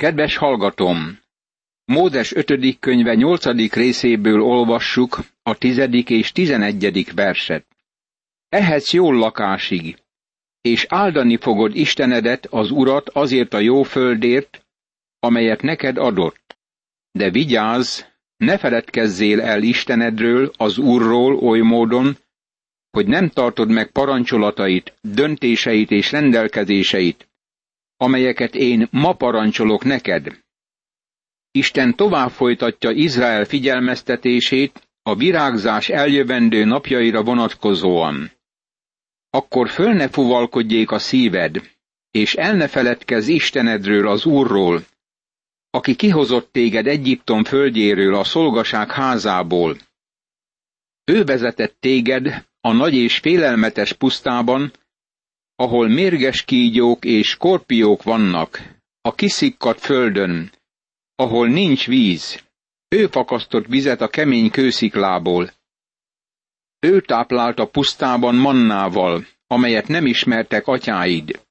Kedves hallgatom! Mózes 5. könyve 8. részéből olvassuk a 10. és 11. verset. Ehhez jól lakásig, és áldani fogod Istenedet, az Urat azért a jó földért, amelyet neked adott. De vigyázz, ne feledkezzél el Istenedről, az Úrról oly módon, hogy nem tartod meg parancsolatait, döntéseit és rendelkezéseit, amelyeket én ma parancsolok neked. Isten tovább folytatja Izrael figyelmeztetését a virágzás eljövendő napjaira vonatkozóan. Akkor föl ne fuvalkodjék a szíved, és el ne feledkezz Istenedről, az Úrról, aki kihozott téged Egyiptom földjéről, a szolgaság házából. Ő vezetett téged a nagy és félelmetes pusztában, ahol mérges kígyók és skorpiók vannak, a kiszikkadt földön, ahol nincs víz. Ő fakasztott vizet a kemény kősziklából. Ő táplált a pusztában mannával, amelyet nem ismertek atyáid.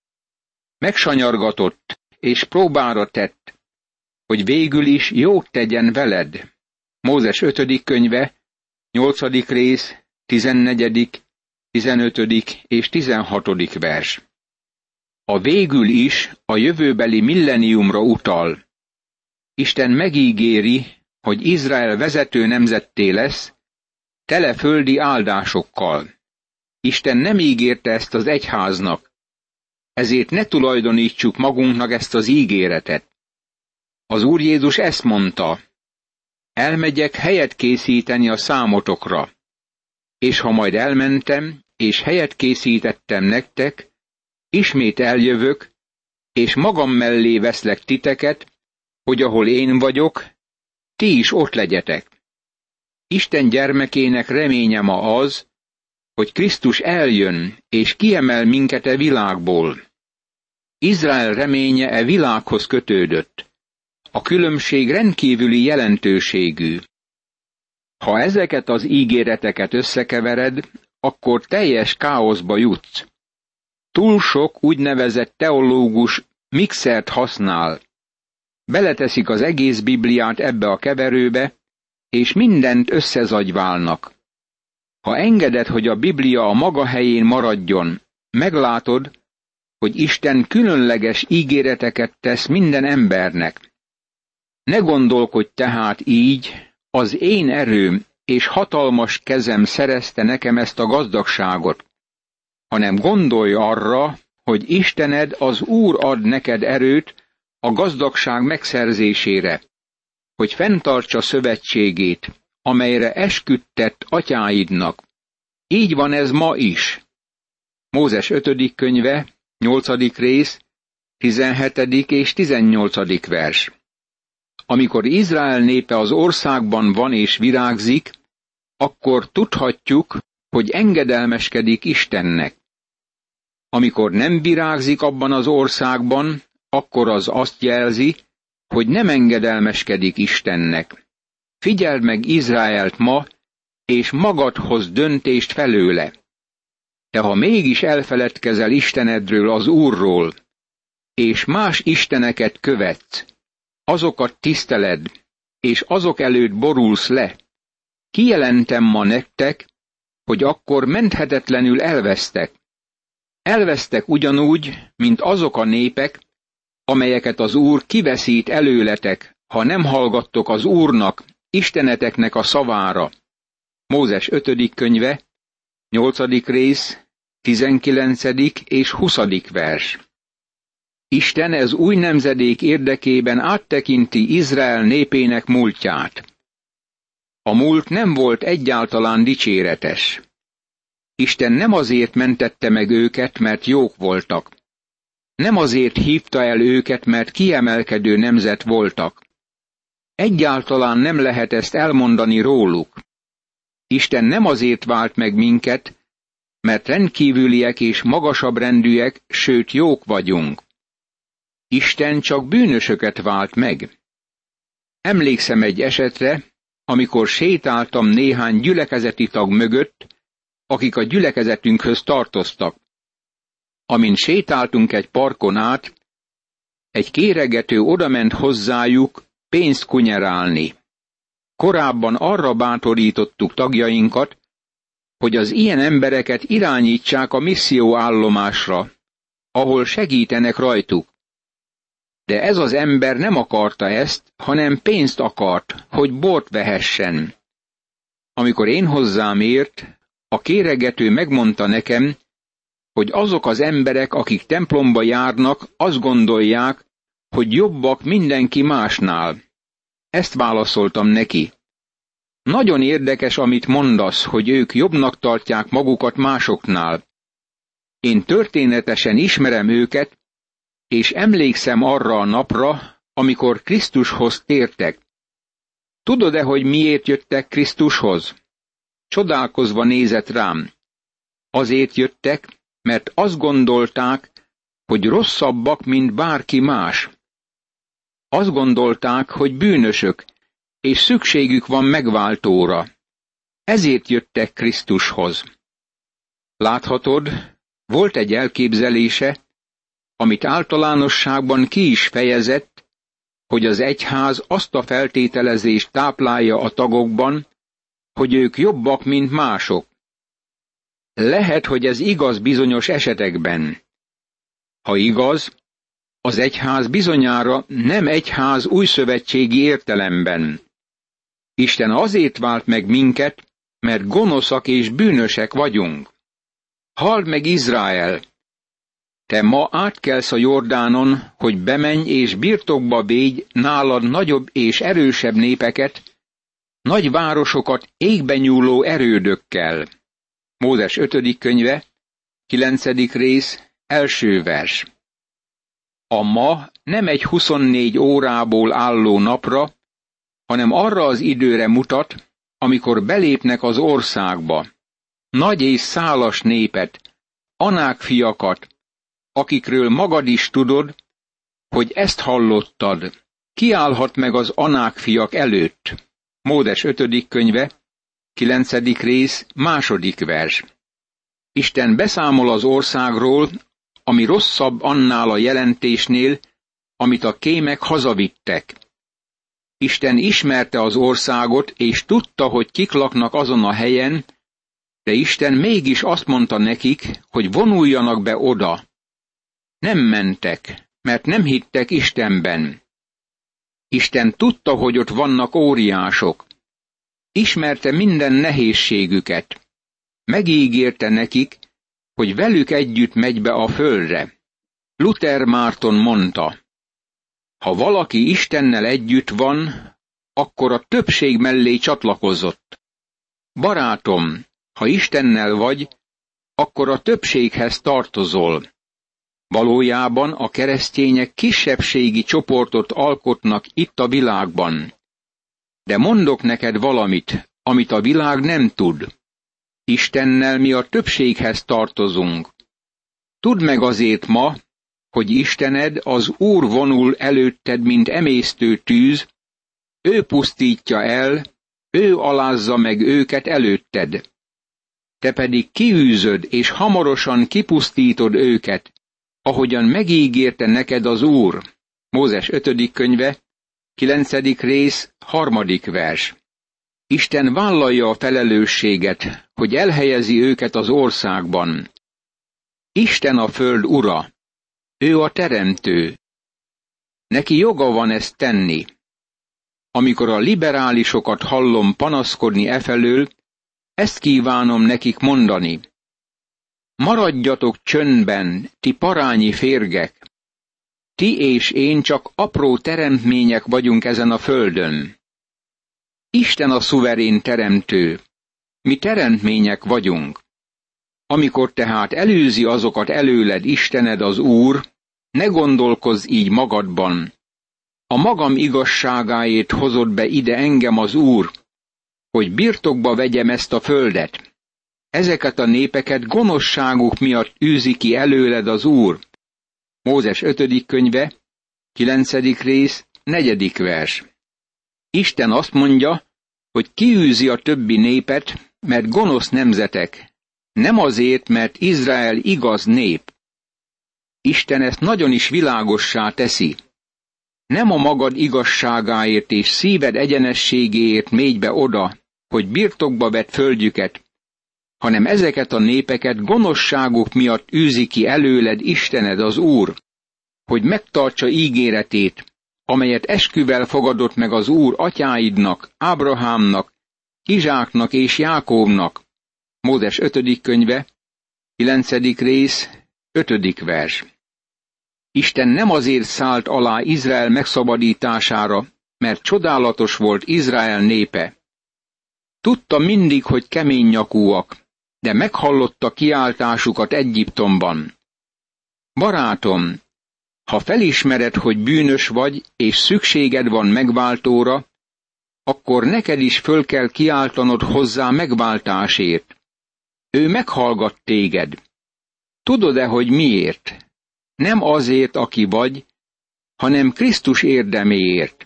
Megsanyargatott, és próbára tett, hogy végül is jót tegyen veled. Mózes 5. könyve, 8. rész, 14., 15. és 16. vers. A végül is a jövőbeli milleniumra utal. Isten megígéri, hogy Izrael vezető nemzetté lesz, tele földi áldásokkal. Isten nem ígérte ezt az egyháznak, ezért ne tulajdonítsuk magunknak ezt az ígéretet. Az Úr Jézus ezt mondta, elmegyek helyet készíteni a számotokra, és ha majd elmentem, és helyet készítettem nektek, ismét eljövök, és magam mellé veszlek titeket, hogy ahol én vagyok, ti is ott legyetek. Isten gyermekének reménye ma az, hogy Krisztus eljön és kiemel minket e világból. Izrael reménye e világhoz kötődött. A különbség rendkívüli jelentőségű. Ha ezeket az ígéreteket összekevered, akkor teljes káoszba jutsz. Túl sok úgynevezett teológus mixert használ. Beleteszik az egész Bibliát ebbe a keverőbe, és mindent összezagyválnak. Ha engeded, hogy a Biblia a maga helyén maradjon, meglátod, hogy Isten különleges ígéreteket tesz minden embernek. Ne gondolkodj tehát így, az én erőm és hatalmas kezem szerezte nekem ezt a gazdagságot, hanem gondolj arra, hogy Istened az Úr ad neked erőt a gazdagság megszerzésére, hogy fenntartsa szövetségét, amelyre esküdtett atyáidnak. Így van ez ma is. Mózes 5. könyve, 8. rész, 17. és 18. vers. Amikor Izrael népe az országban van és virágzik, akkor tudhatjuk, hogy engedelmeskedik Istennek. Amikor nem virágzik abban az országban, akkor az azt jelzi, hogy nem engedelmeskedik Istennek. Figyeld meg Izraelt ma, és magadhoz döntést felőle. De ha mégis elfeledkezel Istenedről, az Úrról, és más isteneket követsz, azokat tiszteled, és azok előtt borulsz le, Kijelentem ma nektek, hogy akkor menthetetlenül elvesztek. Elvesztek ugyanúgy, mint azok a népek, amelyeket az Úr kiveszít előletek, ha nem hallgattok az Úrnak, Isteneteknek a szavára. Mózes 5. könyve, 8. rész, 19. és 20. vers. Isten ez új nemzedék érdekében áttekinti Izrael népének múltját. A múlt nem volt egyáltalán dicséretes. Isten nem azért mentette meg őket, mert jók voltak. Nem azért hívta el őket, mert kiemelkedő nemzet voltak. Egyáltalán nem lehet ezt elmondani róluk. Isten nem azért vált meg minket, mert rendkívüliek és magasabb rendűek, sőt jók vagyunk. Isten csak bűnösöket vált meg. Emlékszem egy esetre, amikor sétáltam néhány gyülekezeti tag mögött, akik a gyülekezetünkhöz tartoztak. Amint sétáltunk egy parkon át, egy kéregető odament hozzájuk pénzt kunyerálni. Korábban arra bátorítottuk tagjainkat, hogy az ilyen embereket irányítsák a misszió állomásra, ahol segítenek rajtuk. De ez az ember nem akarta ezt, hanem pénzt akart, hogy bort vehessen. Amikor én hozzám ért, a kéregető megmondta nekem, hogy azok az emberek, akik templomba járnak, azt gondolják, hogy jobbak mindenki másnál. Ezt válaszoltam neki. Nagyon érdekes, amit mondasz, hogy ők jobbnak tartják magukat másoknál. Én történetesen ismerem őket, és emlékszem arra a napra, amikor Krisztushoz tértek. Tudod-e, hogy miért jöttek Krisztushoz? Csodálkozva nézett rám. Azért jöttek, mert azt gondolták, hogy rosszabbak, mint bárki más. Azt gondolták, hogy bűnösök, és szükségük van megváltóra. Ezért jöttek Krisztushoz. Láthatod, volt egy elképzelése, amit általánosságban ki is fejezett, hogy az egyház azt a feltételezést táplálja a tagokban, hogy ők jobbak, mint mások. Lehet, hogy ez igaz bizonyos esetekben. Ha igaz, az egyház bizonyára nem egyház újszövetségi értelemben. Isten azért vált meg minket, mert gonoszak és bűnösek vagyunk. Halld meg Izrael! Te ma átkelsz a Jordánon, hogy bemenj és birtokba védj nálad nagyobb és erősebb népeket, nagy városokat égbe nyúló erődökkel. Mózes 5. könyve, 9. rész, első vers. A ma nem egy 24 órából álló napra, hanem arra az időre mutat, amikor belépnek az országba. Nagy és szálas népet, anák fiakat, akikről magad is tudod, hogy ezt hallottad, kiállhat meg az anák fiak előtt. Módes 5. könyve, 9. rész, második vers. Isten beszámol az országról, ami rosszabb annál a jelentésnél, amit a kémek hazavittek. Isten ismerte az országot, és tudta, hogy kik laknak azon a helyen, de Isten mégis azt mondta nekik, hogy vonuljanak be oda. Nem mentek, mert nem hittek Istenben. Isten tudta, hogy ott vannak óriások. Ismerte minden nehézségüket. Megígérte nekik, hogy velük együtt megy be a földre. Luther Márton mondta, ha valaki Istennel együtt van, akkor a többség mellé csatlakozott. Barátom, ha Istennel vagy, akkor a többséghez tartozol. Valójában a keresztények kisebbségi csoportot alkotnak itt a világban. De mondok neked valamit, amit a világ nem tud. Istennel mi a többséghez tartozunk. Tudd meg azért ma, hogy Istened az Úr vonul előtted, mint emésztő tűz, ő pusztítja el, ő alázza meg őket előtted. Te pedig kiűzöd, és hamarosan kipusztítod őket, ahogyan megígérte neked az Úr. Mózes 5. könyve, 9. rész, 3. vers. Isten vállalja a felelősséget, hogy elhelyezi őket az országban. Isten a föld ura. Ő a teremtő. Neki joga van ezt tenni. Amikor a liberálisokat hallom panaszkodni efelől, ezt kívánom nekik mondani. Maradjatok csöndben, ti parányi férgek. Ti és én csak apró teremtmények vagyunk ezen a földön. Isten a szuverén teremtő. Mi teremtmények vagyunk. Amikor tehát előzi azokat előled Istened az Úr, ne gondolkozz így magadban. A magam igazságáért hozott be ide engem az Úr, hogy birtokba vegyem ezt a földet. Ezeket a népeket gonoszságuk miatt űzi ki előled az Úr. Mózes 5. könyve, 9. rész, 4. vers. Isten azt mondja, hogy kiűzi a többi népet, mert gonosz nemzetek, nem azért, mert Izrael igaz nép. Isten ezt nagyon is világossá teszi. nem a magad igazságáért és szíved egyenességéért mégy be oda, hogy birtokba vett földjüket, hanem ezeket a népeket gonoszságuk miatt űzi ki előled Istened az Úr, hogy megtartsa ígéretét, amelyet esküvel fogadott meg az Úr atyáidnak, Ábrahámnak, Izsáknak és Jákóbnak. Mózes 5. könyve, 9. rész, 5. vers. Isten nem azért szállt alá Izrael megszabadítására, mert csodálatos volt Izrael népe. Tudta mindig, hogy kemény nyakúak, de meghallotta kiáltásukat Egyiptomban. Barátom, ha felismered, hogy bűnös vagy, és szükséged van megváltóra, akkor neked is föl kell kiáltanod hozzá megváltásért. Ő meghallgat téged. Tudod-e, hogy miért? Nem azért, aki vagy, hanem Krisztus érdeméért.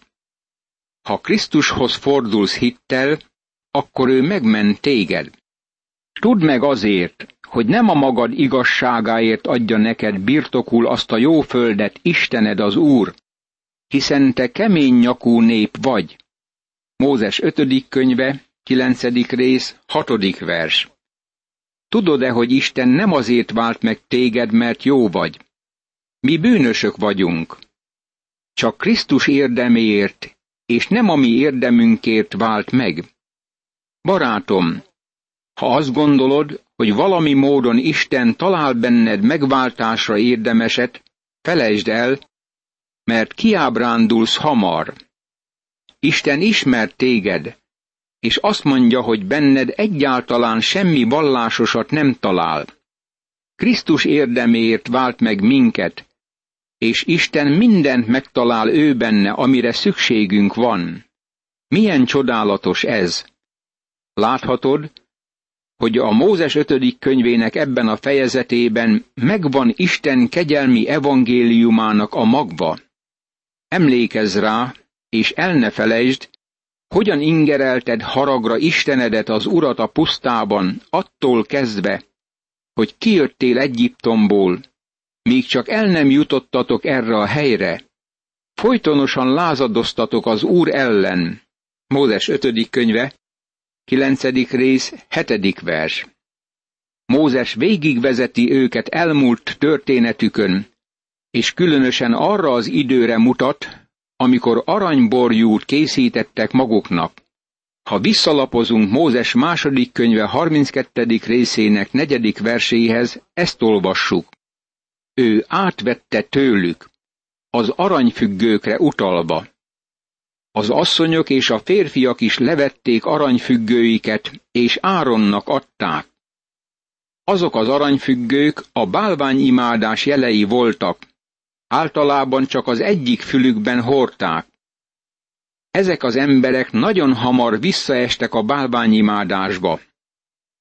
Ha Krisztushoz fordulsz hittel, akkor ő megment téged. Tudd meg azért, hogy nem a magad igazságáért adja neked birtokul azt a jó földet Istened az Úr, hiszen te kemény nyakú nép vagy. Mózes 5. könyve, 9. rész, 6. vers. Tudod-e, hogy Isten nem azért vált meg téged, mert jó vagy? Mi bűnösök vagyunk. Csak Krisztus érdeméért, és nem a mi érdemünkért vált meg. Barátom, ha azt gondolod, hogy valami módon Isten talál benned megváltásra érdemeset, felejtsd el, mert kiábrándulsz hamar. Isten ismer téged, és azt mondja, hogy benned egyáltalán semmi vallásosat nem talál. Krisztus érdeméért vált meg minket, és Isten mindent megtalál ő benne, amire szükségünk van. Milyen csodálatos ez! Láthatod, hogy a Mózes ötödik könyvének ebben a fejezetében megvan Isten kegyelmi evangéliumának a magva. Emlékezz rá, és el ne felejtsd, hogyan ingerelted haragra Istenedet az Urat a pusztában, attól kezdve, hogy kijöttél Egyiptomból, míg csak el nem jutottatok erre a helyre. Folytonosan lázadoztatok az Úr ellen. Mózes 5. könyve, 9. rész, 7. vers. Mózes végigvezeti őket elmúlt történetükön, és különösen arra az időre mutat, amikor aranyborjút készítettek maguknak. Ha visszalapozunk Mózes második könyve 32. részének negyedik verséhez, ezt olvassuk. Ő átvette tőlük, az aranyfüggőkre utalva. Az asszonyok és a férfiak is levették aranyfüggőiket, és Áronnak adták. Azok az aranyfüggők a bálványimádás jelei voltak, általában csak az egyik fülükben hordták. Ezek az emberek nagyon hamar visszaestek a bálványimádásba.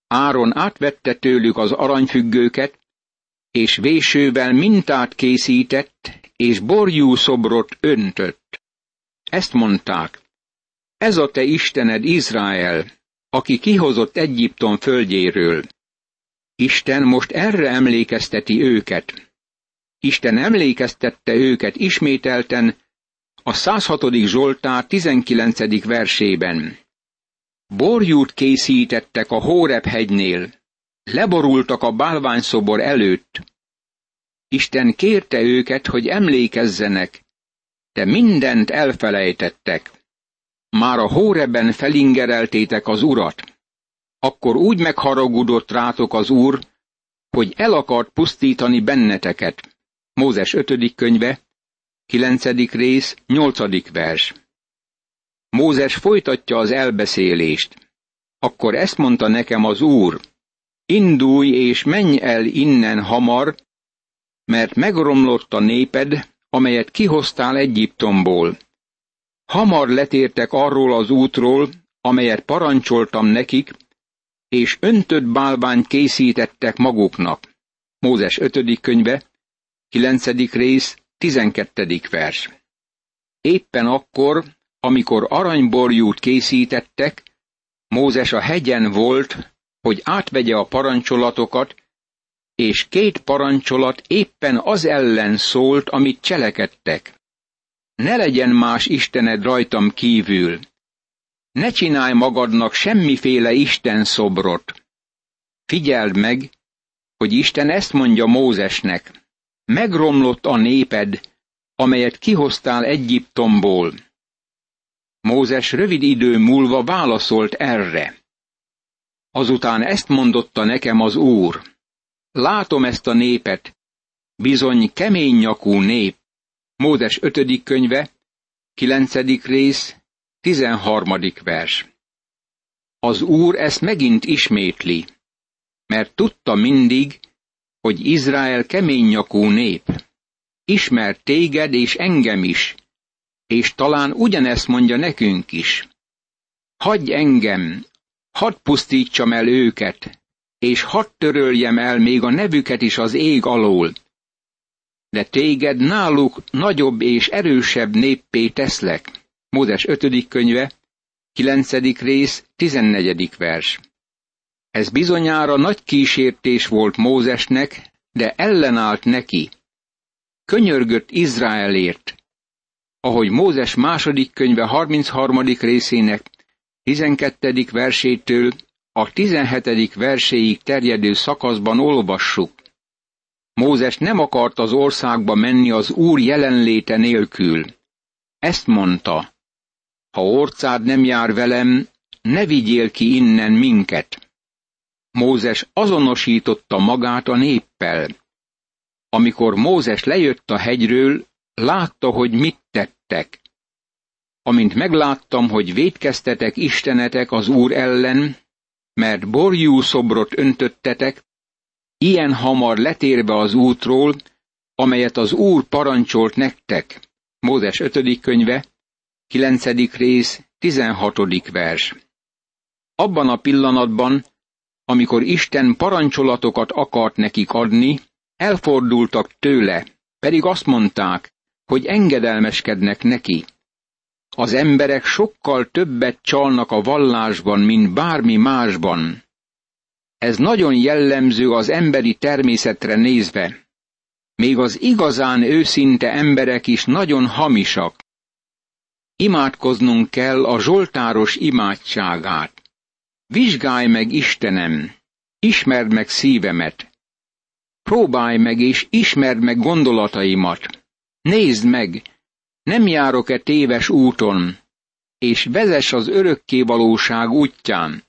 Áron átvette tőlük az aranyfüggőket, és vésővel mintát készített, és borjú szobrot öntött. Ezt mondták, ez a te Istened Izrael, aki kihozott Egyiptom földjéről. Isten most erre emlékezteti őket. Isten emlékeztette őket ismételten a 106. Zsoltár 19. versében. Borjút készítettek a Hórep hegynél, leborultak a bálványszobor előtt. Isten kérte őket, hogy emlékezzenek, de mindent elfelejtettek. Már a Hóreben felingereltétek az urat. Akkor úgy megharagudott rátok az úr, hogy el akart pusztítani benneteket. Mózes 5. könyve, 9. rész, 8. vers. Mózes folytatja az elbeszélést. Akkor ezt mondta nekem az Úr, indulj és menj el innen hamar, mert megromlott a néped, amelyet kihoztál Egyiptomból. Hamar letértek arról az útról, amelyet parancsoltam nekik, és öntött bálványt készítettek maguknak. Mózes 5. könyve, 9. rész, 12. vers. Éppen akkor, amikor aranyborjút készítettek, Mózes a hegyen volt, hogy átvegye a parancsolatokat, és két parancsolat éppen az ellen szólt, amit cselekedtek. ne legyen más Istened rajtam kívül. Ne csinálj magadnak semmiféle Isten szobrot. Figyeld meg, hogy Isten ezt mondja Mózesnek. Megromlott a néped, amelyet kihoztál Egyiptomból. Mózes rövid idő múlva válaszolt erre. Azután ezt mondotta nekem az Úr. Látom ezt a népet, bizony kemény nyakú nép. Mózes 5. könyve, 9. rész, 13. vers. Az Úr ezt megint ismétli, mert tudta mindig, hogy Izrael kemény nyakú nép. Ismer téged és engem is, és talán ugyanezt mondja nekünk is. Hagyj engem, hadd pusztítsam el őket, és hadd töröljem el még a nevüket is az ég alól. De téged náluk nagyobb és erősebb néppé teszlek. Mózes 5. könyve, 9. rész, 14. vers. Ez bizonyára nagy kísértés volt Mózesnek, de ellenállt neki. Könyörgött Izraelért, ahogy Mózes második könyve 33. részének 12. versétől a 17. verséig terjedő szakaszban olvassuk. Mózes nem akart az országba menni az Úr jelenléte nélkül. Ezt mondta, ha orcád nem jár velem, ne vigyél ki innen minket. Mózes azonosította magát a néppel. Amikor Mózes lejött a hegyről, látta, hogy mit tettek. Amint megláttam, hogy védkeztetek istenetek az Úr ellen, mert borjú szobrot öntöttetek, ilyen hamar letérve az útról, amelyet az Úr parancsolt nektek. Mózes 5. könyve, 9. rész, 16. vers. Abban a pillanatban, amikor Isten parancsolatokat akart nekik adni, elfordultak tőle, pedig azt mondták, hogy engedelmeskednek neki. Az emberek sokkal többet csalnak a vallásban, mint bármi másban. Ez nagyon jellemző az emberi természetre nézve. Még az igazán őszinte emberek is nagyon hamisak. Imádkoznunk kell a zsoltáros imádságát. Vizsgálj meg Istenem, ismerd meg szívemet. Próbálj meg és ismerd meg gondolataimat. Nézd meg, nem járok-e téves úton, és vezess az örökké valóság útján.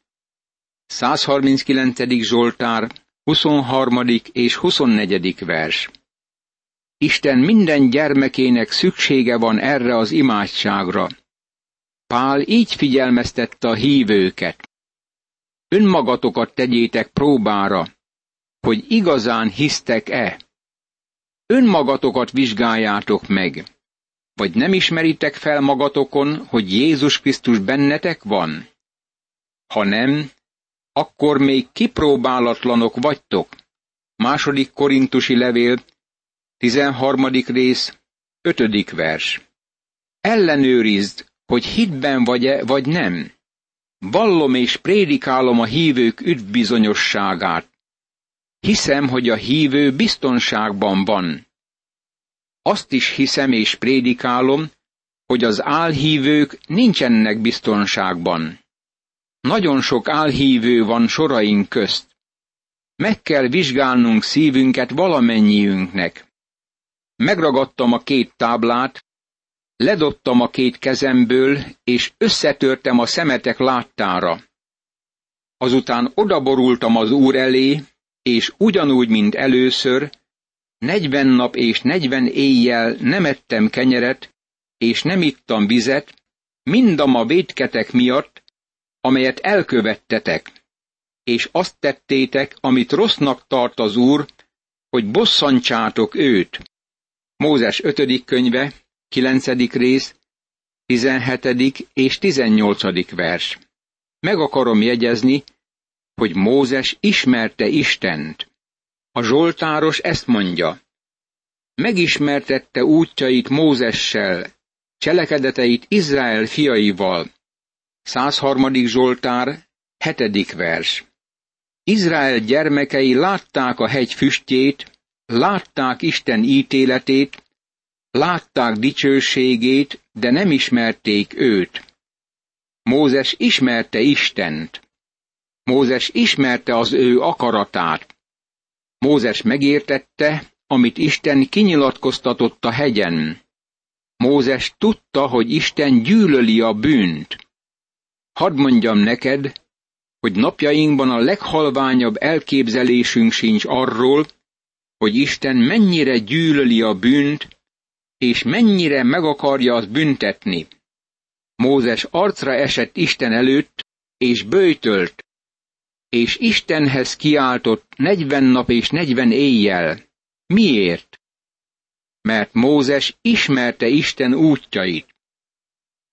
139. Zsoltár, 23. és 24. vers. Isten minden gyermekének szüksége van erre az imádságra. Pál így figyelmeztette a hívőket. Önmagatokat tegyétek próbára, hogy igazán hisztek-e. Önmagatokat vizsgáljátok meg. Vagy nem ismeritek fel magatokon, hogy Jézus Krisztus bennetek van? Ha nem, akkor még kipróbálatlanok vagytok. Második korintusi levél, 13. rész, 5. vers. Ellenőrizd, hogy hitben vagy-e, vagy nem. Vallom és prédikálom a hívők üdvbizonyosságát. Hiszem, hogy a hívő biztonságban van. Azt is hiszem és prédikálom, hogy az álhívők nincsenek biztonságban. Nagyon sok álhívő van soraink közt. Meg kell vizsgálnunk szívünket valamennyiünknek. Megragadtam a két táblát, ledottam a két kezemből, és összetörtem a szemetek láttára. Azután odaborultam az úr elé, és ugyanúgy, mint először, negyven nap és negyven éjjel nem ettem kenyeret, és nem ittam vizet, mindam a védketek miatt, amelyet elkövettetek, és azt tettétek, amit rossznak tart az Úr, hogy bosszantsátok őt. Mózes 5. könyve, 9. rész, 17. és 18. vers. Meg akarom jegyezni, hogy Mózes ismerte Istent. A Zsoltáros ezt mondja. Megismertette útjait Mózessel, cselekedeteit Izrael fiaival. 103. Zsoltár, 7. vers. Izrael gyermekei látták a hegy füstjét, látták Isten ítéletét, Látták dicsőségét, de nem ismerték őt. Mózes ismerte Istent. Mózes ismerte az ő akaratát. Mózes megértette, amit Isten kinyilatkoztatott a hegyen. Mózes tudta, hogy Isten gyűlöli a bűnt. Hadd mondjam neked, hogy napjainkban a leghalványabb elképzelésünk sincs arról, hogy Isten mennyire gyűlöli a bűnt, és mennyire meg akarja azt büntetni. Mózes arcra esett Isten előtt, és bőjtölt, és Istenhez kiáltott negyven nap és negyven éjjel. Miért? Mert Mózes ismerte Isten útjait.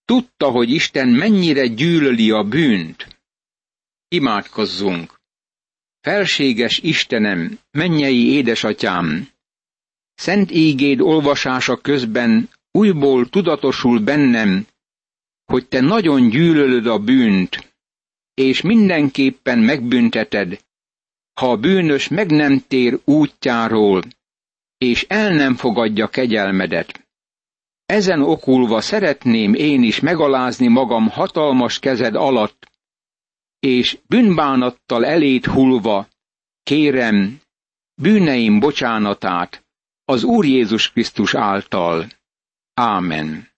Tudta, hogy Isten mennyire gyűlöli a bűnt. Imádkozzunk! Felséges Istenem, mennyei édesatyám! Szent ígéd olvasása közben újból tudatosul bennem, hogy te nagyon gyűlölöd a bűnt, és mindenképpen megbünteted, ha a bűnös meg nem tér útjáról, és el nem fogadja kegyelmedet. Ezen okulva szeretném én is megalázni magam hatalmas kezed alatt, és bűnbánattal elét hulva, kérem, bűneim bocsánatát az Úr Jézus Krisztus által. Ámen.